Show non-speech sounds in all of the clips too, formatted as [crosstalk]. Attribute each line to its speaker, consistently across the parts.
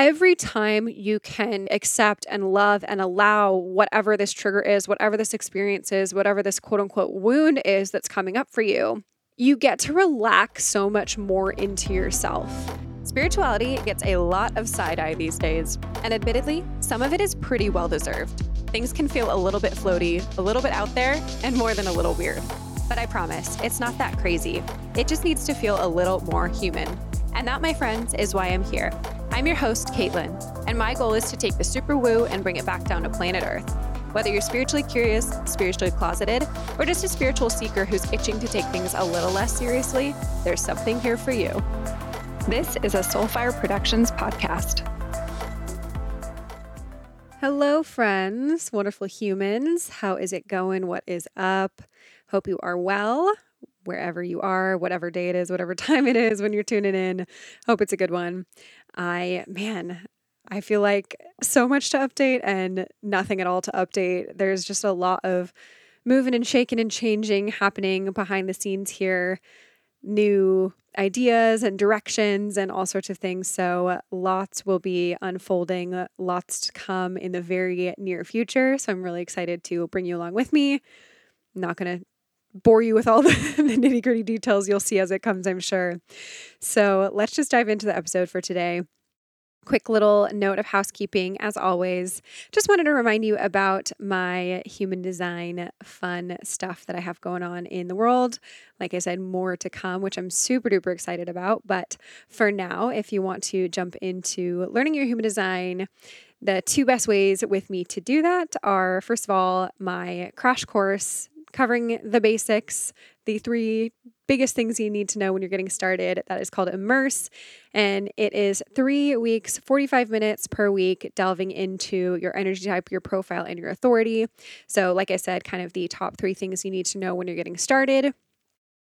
Speaker 1: every time you can accept and love and allow whatever this trigger is, whatever this experience is, whatever this quote unquote wound is that's coming up for you, you get to relax so much more into yourself.
Speaker 2: Spirituality gets a lot of side eye these days, and admittedly, some of it is pretty well deserved. Things can feel a little bit floaty, a little bit out there, and more than a little weird. But I promise, it's not that crazy. It just needs to feel a little more human. And that, my friends, is why I'm here. I'm your host, Caitlin, and my goal is to take the super woo and bring it back down to planet Earth. Whether you're spiritually curious, spiritually closeted, or just a spiritual seeker who's itching to take things a little less seriously, there's something here for you. This is a Soulfire Productions podcast.
Speaker 1: Hello, friends, wonderful humans. How is it going? What is up? Hope you are well wherever you are, whatever day it is, whatever [laughs] time it is when you're tuning in. Hope it's a good one. I, man, I feel like so much to update and nothing at all to update. There's just a lot of moving and shaking and changing happening behind the scenes here. New ideas and directions and all sorts of things. So, lots will be unfolding, lots to come in the very near future. So, I'm really excited to bring you along with me. I'm not going to bore you with all [laughs] the, the nitty gritty details you'll see as it comes, I'm sure. So let's just dive into the episode for today. Quick little note of housekeeping, as always. Just wanted to remind you about my human design fun stuff that I have going on in the world. Like I said, more to come, which I'm super duper excited about. But for now, if you want to jump into learning your human design, the two best ways with me to do that are first of all, my crash course covering the basics, the three biggest things you need to know when you're getting started. That is called Immerse. And it is three weeks, 45 minutes per week, delving into your energy type, your profile, and your authority. So, like I said, kind of the top three things you need to know when you're getting started.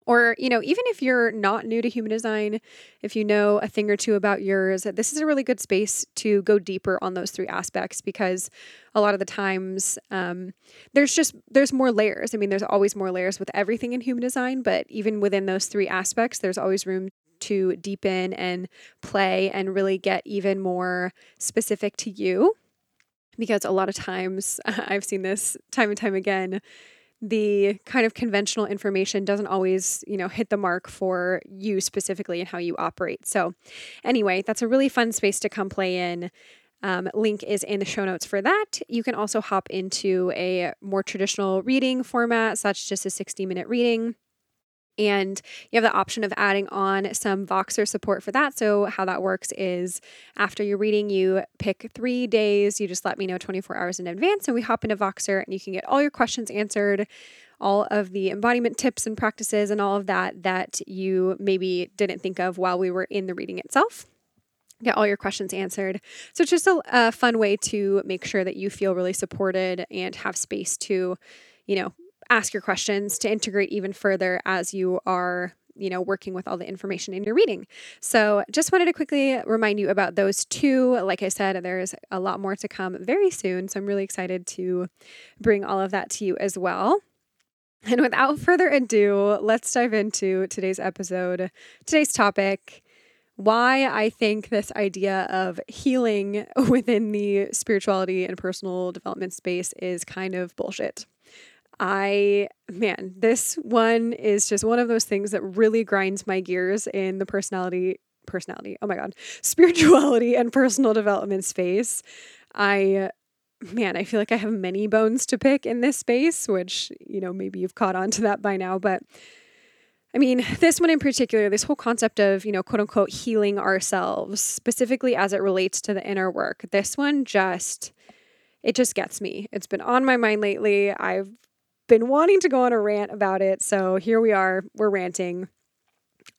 Speaker 1: Or, you know, even if you're not new to human design, if you know a thing or two about yours, this is a really good space to go deeper on those three aspects because a lot of the times um, there's just there's more layers. I mean, there's always more layers with everything in human design, but even within those three aspects, there's always room to deepen and play and really get even more specific to you. Because a lot of times [laughs] I've seen this time and time again the kind of conventional information doesn't always, you know, hit the mark for you specifically and how you operate. So, anyway, that's a really fun space to come play in. Um, link is in the show notes for that. You can also hop into a more traditional reading format, such as just a 60 minute reading. And you have the option of adding on some Voxer support for that. So, how that works is after your reading, you pick three days, you just let me know 24 hours in advance, and we hop into Voxer and you can get all your questions answered, all of the embodiment tips and practices, and all of that that you maybe didn't think of while we were in the reading itself. Get all your questions answered. So, it's just a, a fun way to make sure that you feel really supported and have space to, you know, ask your questions to integrate even further as you are you know working with all the information in your reading. So just wanted to quickly remind you about those two. Like i said there's a lot more to come very soon so i'm really excited to bring all of that to you as well. And without further ado let's dive into today's episode today's topic why I think this idea of healing [laughs] within the spirituality and personal development space is kind of bullshit. I, man, this one is just one of those things that really grinds my gears in the personality, personality, oh my God, [laughs] spirituality and personal development space. I, man, I feel like I have many bones to pick in this space, which, you know, maybe you've caught on to that by now, but. I mean, this one in particular, this whole concept of, you know, quote unquote, healing ourselves, specifically as it relates to the inner work, this one just, it just gets me. It's been on my mind lately. I've been wanting to go on a rant about it. So here we are, we're ranting.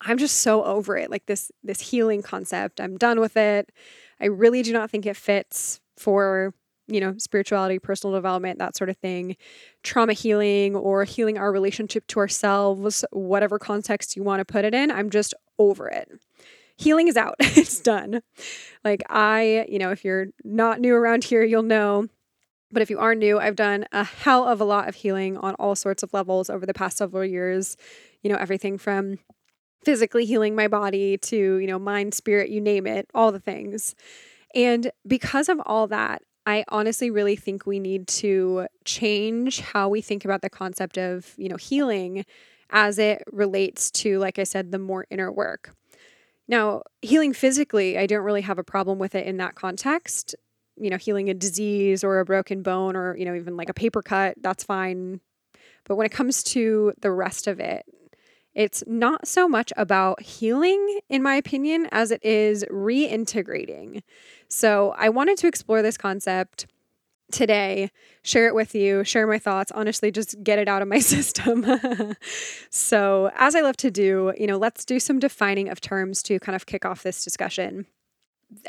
Speaker 1: I'm just so over it. Like this this healing concept. I'm done with it. I really do not think it fits for, you know, spirituality, personal development, that sort of thing. Trauma healing or healing our relationship to ourselves, whatever context you want to put it in. I'm just over it. Healing is out. [laughs] it's done. Like I, you know, if you're not new around here, you'll know but if you are new, I've done a hell of a lot of healing on all sorts of levels over the past several years. You know, everything from physically healing my body to, you know, mind, spirit, you name it, all the things. And because of all that, I honestly really think we need to change how we think about the concept of, you know, healing as it relates to, like I said, the more inner work. Now, healing physically, I don't really have a problem with it in that context. You know, healing a disease or a broken bone or, you know, even like a paper cut, that's fine. But when it comes to the rest of it, it's not so much about healing, in my opinion, as it is reintegrating. So I wanted to explore this concept today, share it with you, share my thoughts, honestly, just get it out of my [laughs] system. so, as I love to do, you know, let's do some defining of terms to kind of kick off this discussion.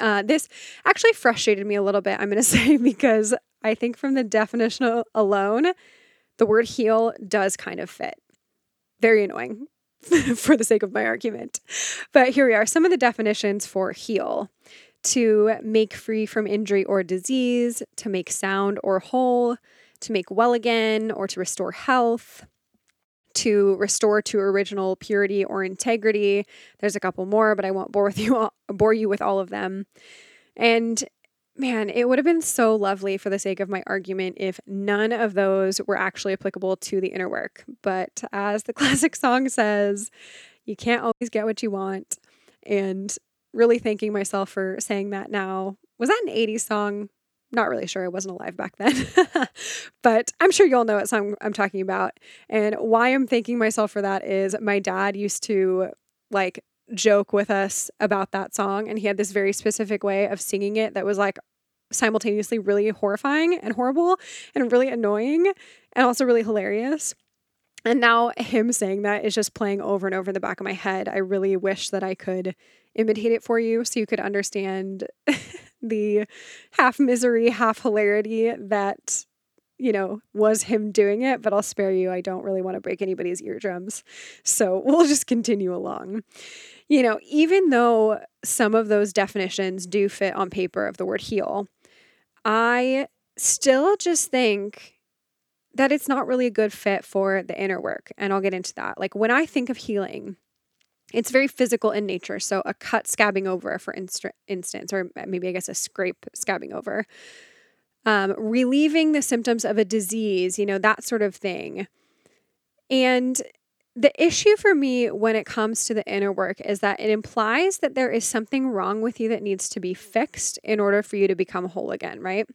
Speaker 1: Uh, this actually frustrated me a little bit, I'm going [laughs] to say, because I think from the definition alone, the word heal does kind of fit. Very annoying [laughs] for the sake of my argument. But here we are some of the definitions for heal to make free from injury or disease, to make sound or whole, to make well again or to restore health, to restore to original purity or integrity. There's a couple more, but I won't bore with [laughs] you all, bore you with all of them. And man, it would have been so lovely for the sake of my argument if none of those were actually applicable to the inner work. But as the [laughs] classic song says, you can't always get what you want. And really thanking myself for saying that now. Was that an 80s song? Not really sure. I wasn't alive back then. [laughs] but I'm sure you all know what song I'm talking about. And why I'm thanking myself for that is my dad used to like joke with us about that song. And he had this very specific way of singing it that was like simultaneously really horrifying and horrible and really annoying and also really hilarious. And now him saying that is just playing over and over in the back of my head. I really wish that I could imitate it for you so you could understand [laughs] the half misery, half hilarity that, you know, was him doing it, but I'll spare you. I don't really want to break anybody's eardrums. So [laughs] we'll just continue along. You know, even though some of those definitions do fit on paper of the word heal, I still just think that it's not really a good fit for the inner work. And I'll get into that. Like when I think of healing, it's very physical in nature. So a cut scabbing over, for inst- instance, or maybe I guess a scrape scabbing over, um, relieving the symptoms of a disease, you know, that sort of thing. And the issue for me when it comes to the inner work is that it implies that there is something wrong with you that needs to be fixed in order for you to become whole again, right?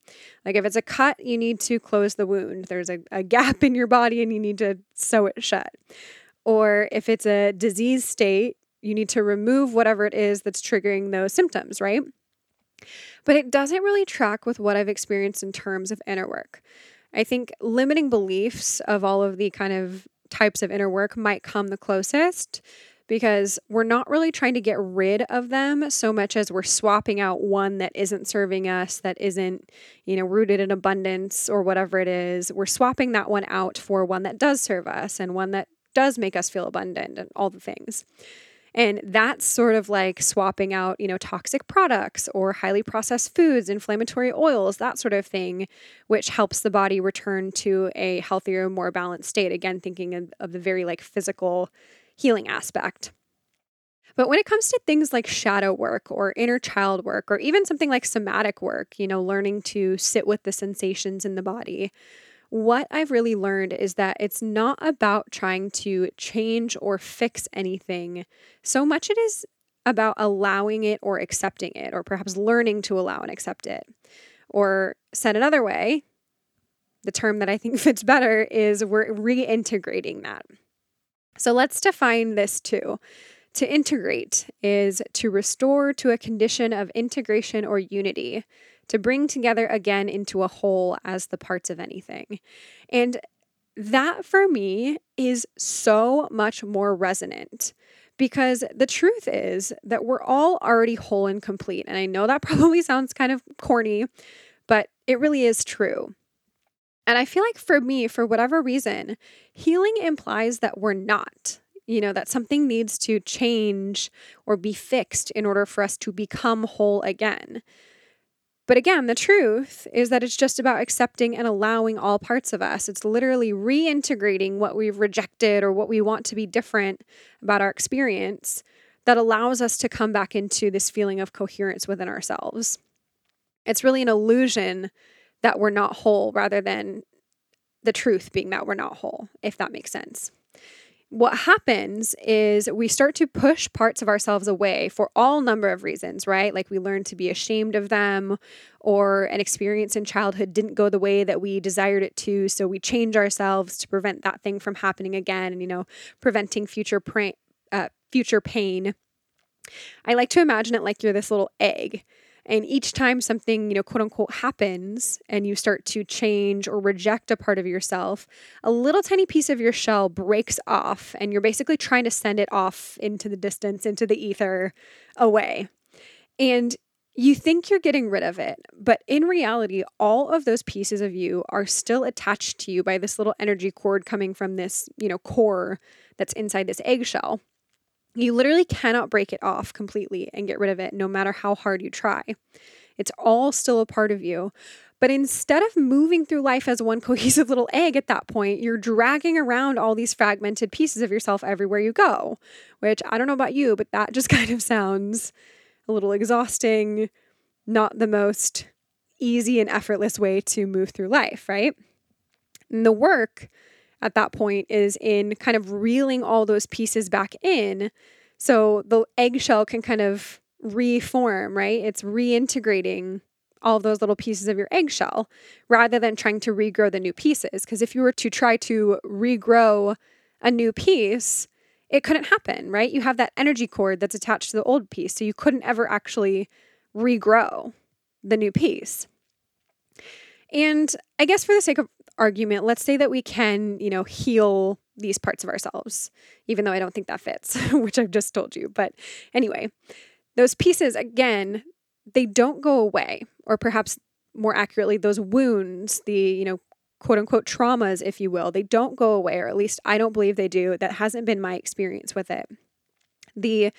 Speaker 1: Like if it's a cut, you need to close the wound. There's a, a [laughs] gap in your body and you need to sew it shut. Or if it's a disease state, you need to remove whatever it is that's triggering those symptoms, right? But it doesn't really track with what I've experienced in terms of inner work. I think limiting beliefs of all of the kind of types of inner work might come the closest because we're not really trying to get rid of them so much as we're swapping out one that isn't serving us, that isn't, you know, rooted in abundance or whatever it is. We're swapping that one out for one that does serve us and one that does make us feel abundant and all the things. And that's sort of like swapping out, you know, toxic products or highly processed foods, inflammatory oils, that sort of thing, which helps the body return to a healthier, more balanced state. Again, thinking of, of the very like physical healing aspect. But when it comes to things like shadow work or inner child work, or even something like somatic work, you know, learning to sit with the sensations in the body, what I've really learned is that it's not about trying to change or fix anything so much it is about allowing it or accepting it, or perhaps learning to allow and accept it. Or said another way, the term that I think [laughs] fits better is we're reintegrating that. So let's define this too. To integrate is to restore to a condition of integration or unity to bring together again into a whole as the parts of anything. And that for me is so much more resonant because the truth is that we're all already whole and complete. And I know that [laughs] probably sounds kind of corny, but it really is true. And I feel like for me, for whatever reason, healing implies that we're not. You know, that something needs to change or be fixed in order for us to become whole again. But again, the truth is that it's just about accepting and allowing all parts of us. It's literally reintegrating what we've rejected or what we want to be different about our experience that allows us to come back into this feeling of coherence within ourselves. It's really an illusion that we're not whole rather than the truth being that we're not whole, if that makes sense. What happens is we start to push parts of ourselves away for all number of reasons, right? Like we learn to be ashamed of them or an experience in childhood didn't go the way that we desired it to, so we change ourselves to prevent that thing from happening again and you know, preventing future pra- uh, future pain. I like to imagine it like you're this little egg and each time something, you know, quote unquote happens and you start to change or reject a part of yourself, a little tiny piece of your shell breaks off and you're basically trying to send it off into the distance, into the ether, away. And you think you're getting rid of it, but in reality, all of those pieces of you are still attached to you by this little energy cord coming from this, you know, core that's inside this eggshell. You literally cannot break it off completely and get rid of it, no matter how hard you try. It's all still a part of you. But instead of moving through life as one [laughs] cohesive little egg at that point, you're dragging around all these fragmented pieces of yourself everywhere you go, which I don't know about you, but that just [laughs] kind of sounds a little exhausting, not the most easy and effortless way to move through life, right? And the work at that point is in kind of reeling all those pieces back in so the eggshell can kind of reform, right? It's reintegrating all those little pieces of your eggshell rather than trying to regrow the new pieces. Because if you were to try to regrow a new piece, it couldn't happen, right? You have that energy cord that's attached to the old piece. So you couldn't ever actually regrow the new piece. And I guess for the sake of argument, let's say that we can, you know, heal these parts of ourselves, even though I don't think that fits, [laughs] which I've just told you. But anyway, those pieces, again, they don't go away, or perhaps more accurately, those wounds, the, you know, quote unquote traumas, if you will, they don't go away, or at least I don't believe they do. That hasn't been my experience with it. The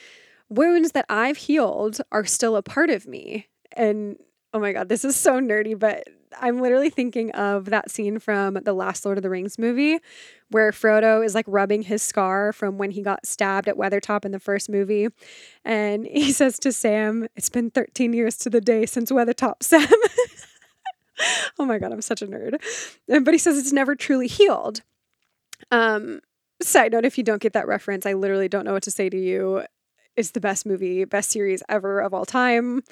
Speaker 1: wounds that I've healed are still a part of me. And oh my God, this is so nerdy, but I'm literally thinking of that scene from the last Lord of the Rings movie where Frodo is like rubbing his scar from when he got stabbed at Weathertop in the first movie. And [laughs] he says to Sam, It's been 13 years to the day since Weathertop, [laughs] Sam. oh my God, I'm such a nerd. But he says it's never truly healed. Um, side note, if you don't get that reference, I literally don't know what to say to you. It's the best movie, best series ever of all time.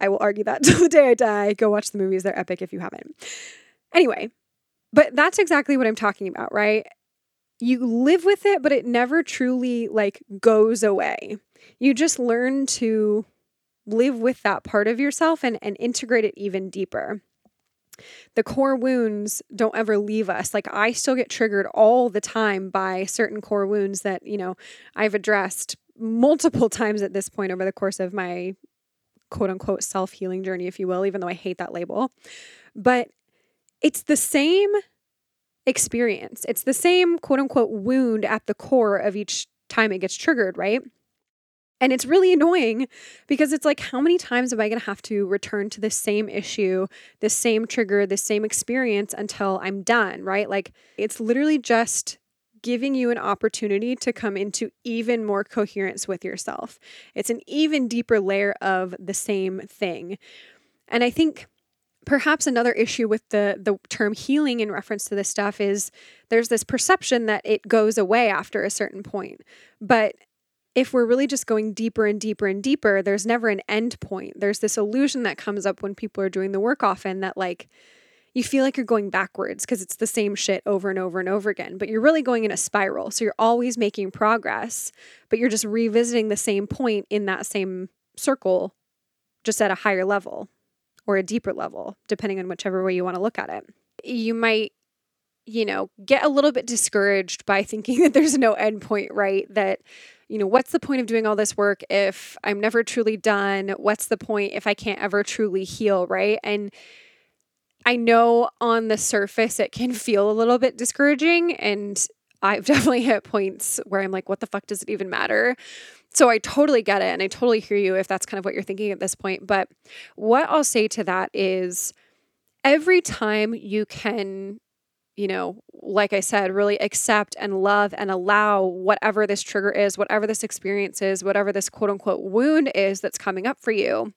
Speaker 1: I will argue that [laughs] till the day I die. Go watch the movies, they're epic if you haven't. Anyway, but that's exactly what I'm talking about, right? You live with it, but it never truly like goes away. You just learn to live with that part of yourself and, and integrate it even deeper. The core wounds don't ever leave us. Like I still get triggered all the time by certain core wounds that, you know, I've addressed multiple [laughs] times at this point over the course of my quote unquote self healing journey, if you will, even though I hate that label. But it's the same experience. It's the same quote unquote wound at the core of each time it gets triggered, right? And it's really annoying because it's like, how many times am I going to have to return to the same issue, the same trigger, the same experience until I'm done, right? Like, it's literally just giving you an opportunity to come into even more coherence with yourself. It's an even deeper layer of the same thing. And I think perhaps another issue with the the term healing in reference to this stuff is there's this perception that it goes away after a certain point. But if we're really just going deeper and deeper and deeper, there's never an end point. There's this illusion that comes up when people are doing the work often that like you feel like you're going backwards because it's the same shit over and over and over again, but you're really going in a spiral. So you're always making progress, but you're just revisiting the same point in that same circle, just at a higher level or a deeper level, depending on whichever way you want to look at it. You might, you know, get a little bit discouraged by [laughs] thinking that there's no end point, right? That, you know, what's the point of doing all this work if I'm never truly done? What's the point if I can't ever truly heal, right? And I know on the surface it can feel a little bit discouraging and I've [laughs] definitely hit points where I'm like, what the fuck does it even matter? So I totally get it and I totally hear you if that's kind of what you're thinking at this point. But what I'll say to that is every time you can, you know, like I said, really accept and love and allow whatever this trigger is, whatever this experience is, whatever this quote unquote wound is that's coming up for you,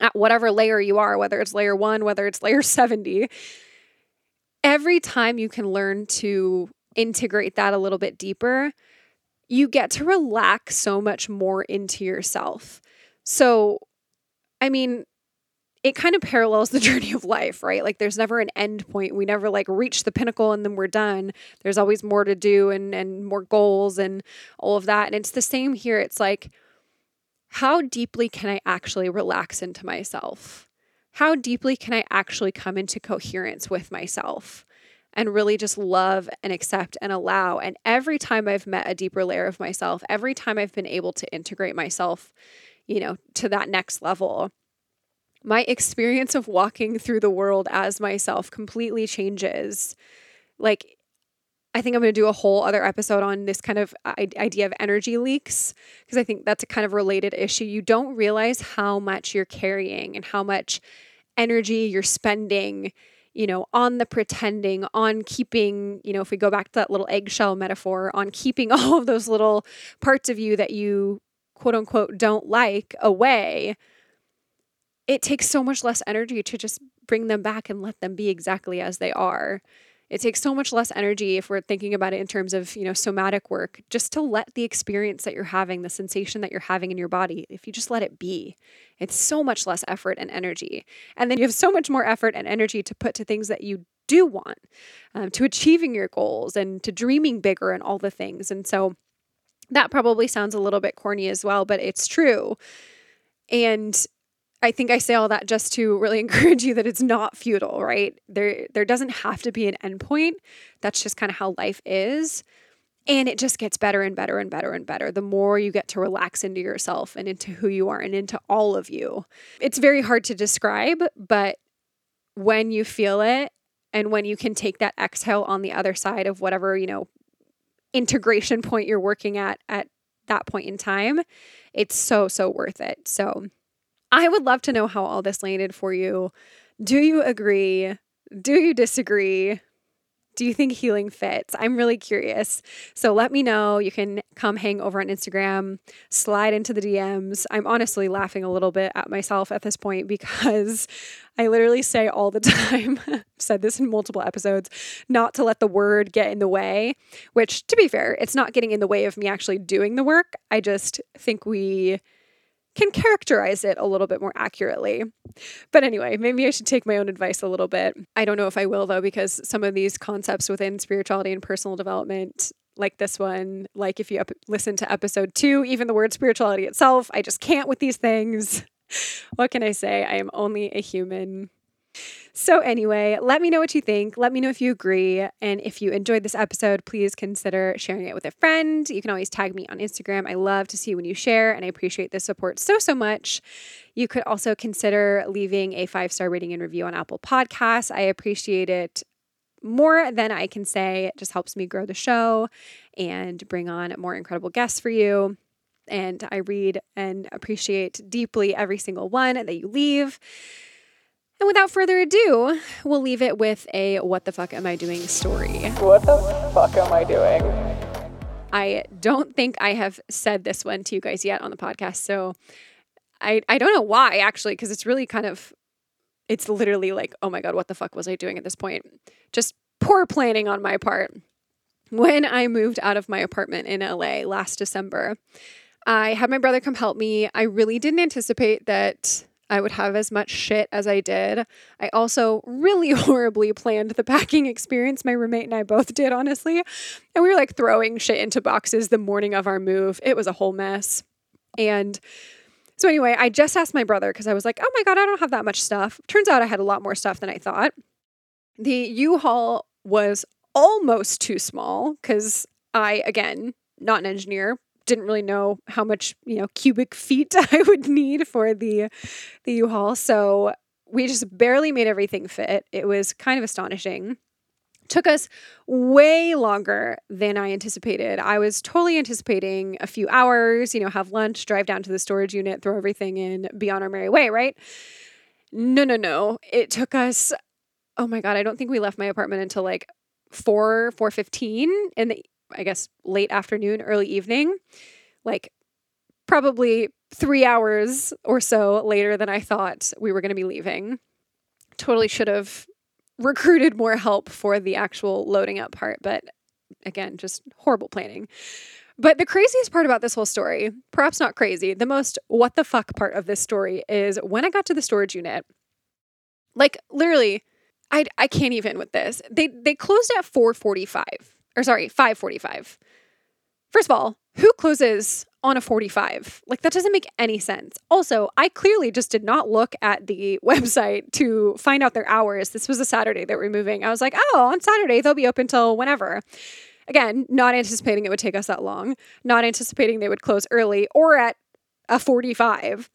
Speaker 1: at whatever layer you are, whether it's layer one, whether it's layer [laughs] 70, every time you can learn to integrate that a little bit deeper, you get to relax so much more into yourself. So, I mean, it kind of parallels the [laughs] journey of life, right? Like there's never an end point. We never like reach the pinnacle and then we're done. There's always more to do and and more goals and all of that. And it's the same here. It's like how deeply can I actually relax into myself? How deeply can I actually come into coherence with myself? and really just love and accept and allow. And every time I've met a deeper layer of myself, every time I've been able to integrate myself, you know, to that next level, my experience of walking through the world as myself completely changes. Like, I think I'm going to do a whole other episode on this kind of idea of energy leaks because I think that's a kind of related issue. You don't realize how much you're carrying and how much energy you're spending, you know, on the pretending, on keeping, you know, if we go back to that little eggshell metaphor, on keeping [laughs] all of those little parts of you that you quote unquote don't like away it takes so much less energy to just bring them back and let them be exactly as they are. It takes so much less energy if we're thinking about it in terms of, you know, somatic work, just to let the experience that you're having, the sensation that you're having in your body, if you just let it be, it's so much less effort and energy. And then you have so much more effort and energy to put to things that you do want, um, to achieving your goals and to dreaming bigger and all the things. And so that probably sounds a little bit corny as well, but it's true. And I think I say all that just to really [laughs] encourage you that it's not futile, right? There there doesn't have to be an endpoint. That's just kind of how life is. And it just gets better and better and better and better the more you get to relax into yourself and into who you are and into all of you. It's very hard to describe, but when you feel it and when you can take that exhale on the other side of whatever, you know, integration point you're working at at that point in time, it's so so worth it. So I would love to know how all this landed for you. Do you agree? Do you disagree? Do you think healing fits? I'm really curious. So let me know. You can come hang over on Instagram, slide into the DMs. I'm honestly laughing a little bit at myself at this point because [laughs] I literally say all the [laughs] time, [laughs] said this in multiple episodes, not to let the word get in the way, which to be fair, it's not getting in the way of me actually doing the work. I just think we can characterize it a little bit more accurately. But anyway, maybe I should take my own advice a little bit. I don't know if I will though, because some of these concepts within spirituality and personal development, like this one, like if you up- listen to episode two, even the word spirituality itself, I just can't with these things. [laughs] what can I say? I am only a human. So, anyway, let me know what you think. Let me know if you agree. And if you enjoyed this episode, please consider sharing it with a friend. You can always tag me on Instagram. I love to see when you share, and I appreciate the support so, so much. You could also consider leaving a five star rating and review on Apple Podcasts. I appreciate it more than I can say. It just helps me grow the show and bring on more incredible guests for you. And I read and appreciate deeply every single one that you leave. And without further ado, we'll leave it with a what the fuck am I doing story.
Speaker 3: What the fuck am I doing?
Speaker 1: I don't think I have said this one to you guys yet on the podcast. So I I don't know why actually because it's really kind of it's literally like, "Oh my god, what the fuck was I doing at this point?" Just poor planning on my part. When I moved out of my apartment in LA last December, I had my brother come help me. I really didn't anticipate that I would have as much shit as I did. I also really [laughs] horribly planned the packing experience. My roommate and I both did, honestly. And we were like throwing shit into boxes the morning of our move. It was a whole mess. And so, anyway, I just asked my brother because I was like, oh my God, I don't have that much stuff. Turns out I had a lot more stuff than I thought. The U Haul was almost too small because I, again, not an engineer, didn't really know how much you know cubic feet [laughs] I would need for the the U-Haul. So we just barely made everything fit. It was kind of astonishing. Took us way longer than I anticipated. I was totally anticipating a few hours, you know, have lunch, drive down to the storage unit, throw everything in, be on our merry way, right? No, no, no. It took us oh my god, I don't think we left my apartment until like 4 4:15 in the I guess, late afternoon, early evening. Like, probably three hours or so later than I thought we were going to be leaving. Totally should have recruited more help for the actual loading up part, but again, just horrible planning. But the craziest part about this whole story, perhaps not crazy, the most what the fuck part of this story is when I got to the storage unit. Like literally, I I can't even with this. They they closed at 4:45 or sorry, 5:45. First of all, who closes on a 45? Like that doesn't make any sense. Also, I clearly just did not look at the [laughs] website to find out their hours. This was a Saturday that we're moving. I was like, "Oh, on Saturday they'll be open till whenever." Again, not anticipating it would take us that long, not anticipating they would close early or at a 45.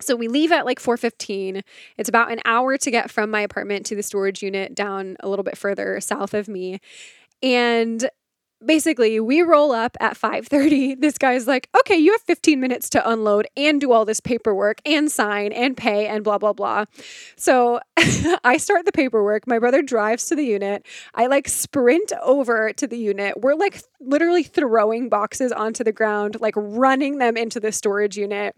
Speaker 1: So we leave at like 4:15. It's about an hour to get from my apartment to the storage unit down a little bit further south of me. And basically we roll up at 5:30 [laughs] this guy's like okay you have 15 minutes to unload and do all this paperwork and sign and pay and blah blah blah. So [laughs] I start the paperwork. My brother drives to the unit. I like sprint over to the unit. We're like literally throwing boxes onto the ground like running them into the storage unit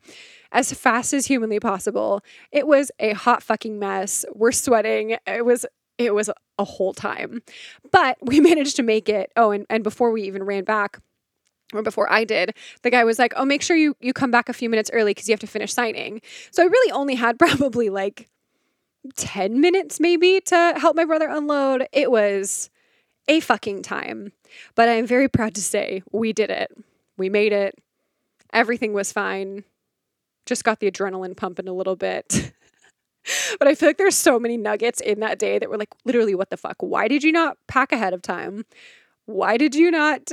Speaker 1: as fast as humanly possible. It was a hot fucking mess. We're sweating. It was it was a whole time. But we [laughs] managed to make it. Oh, and, and before we even ran back, or before I did, the guy was like, "Oh, make sure you you come back a few minutes early because you have to finish signing." So I really only had [laughs] probably like 10 minutes maybe to help my brother unload. It was a fucking time. But I'm very proud to say we did it. We made it. Everything was fine. Just got the adrenaline pumping a little bit. [laughs] [laughs] but I feel like there's so many nuggets in that day that were like, literally, what the fuck? Why did you not pack ahead of time? Why did you not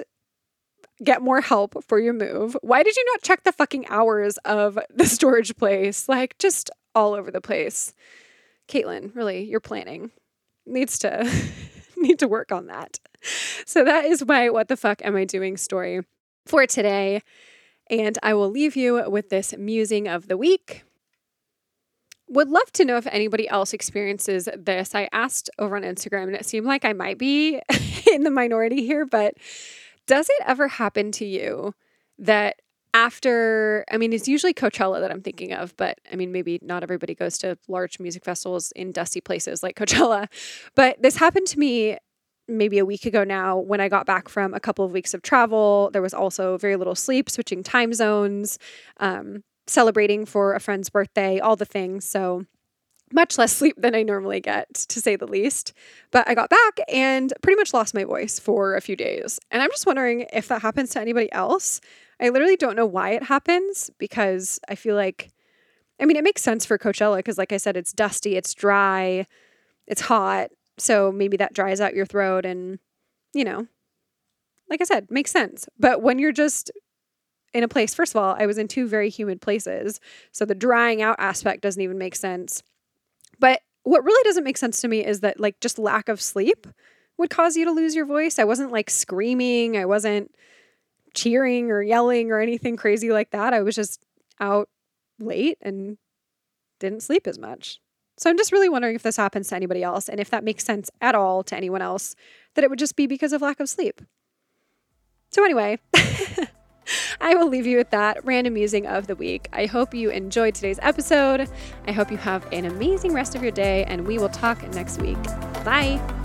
Speaker 1: get more help for your move? Why did you not check the fucking hours of [laughs] the storage place? Like, just all over the place. Caitlin, really, your planning needs to [laughs] need to work on that. So that is my what the fuck am I doing story for today. And I will leave you with this musing of the week would love to know if anybody else experiences this. I asked over on Instagram and it seemed like I might be [laughs] in the minority here, but does it ever happen to you that after, I mean, it's usually Coachella that I'm thinking of, but I mean, maybe not everybody goes to large music festivals in dusty places like [laughs] Coachella, but this happened to me maybe a week ago now when I got back from a couple of weeks of travel. There was also very little sleep, switching time zones. Um, celebrating for a friend's birthday, all the things. So much less [laughs] sleep than I normally get, to say the least. But I got back and pretty much lost my voice for a few days. And I'm just wondering if that happens to anybody else. I literally don't know why it happens because I feel like, I mean, it makes sense for Coachella because, like I said, it's dusty, it's dry, it's hot. So maybe that dries out your throat and, you know, like I said, makes sense. But when you're just in a place, first of all, I was in two very humid places. So the drying out aspect doesn't even make sense. But what really doesn't make sense to me is that, like, just lack of sleep would cause you to lose your voice. I wasn't like screaming, I wasn't cheering or yelling or anything crazy like that. I was just out late and didn't sleep as much. So I'm just really wondering if this happens to anybody else and if that makes sense at all to anyone else, that it would just be because of lack of sleep. So, anyway. [laughs] [laughs] I will leave you with that random musing of the week. I hope you enjoyed today's episode. I hope you have an amazing rest of your day, and we will talk next week. Bye.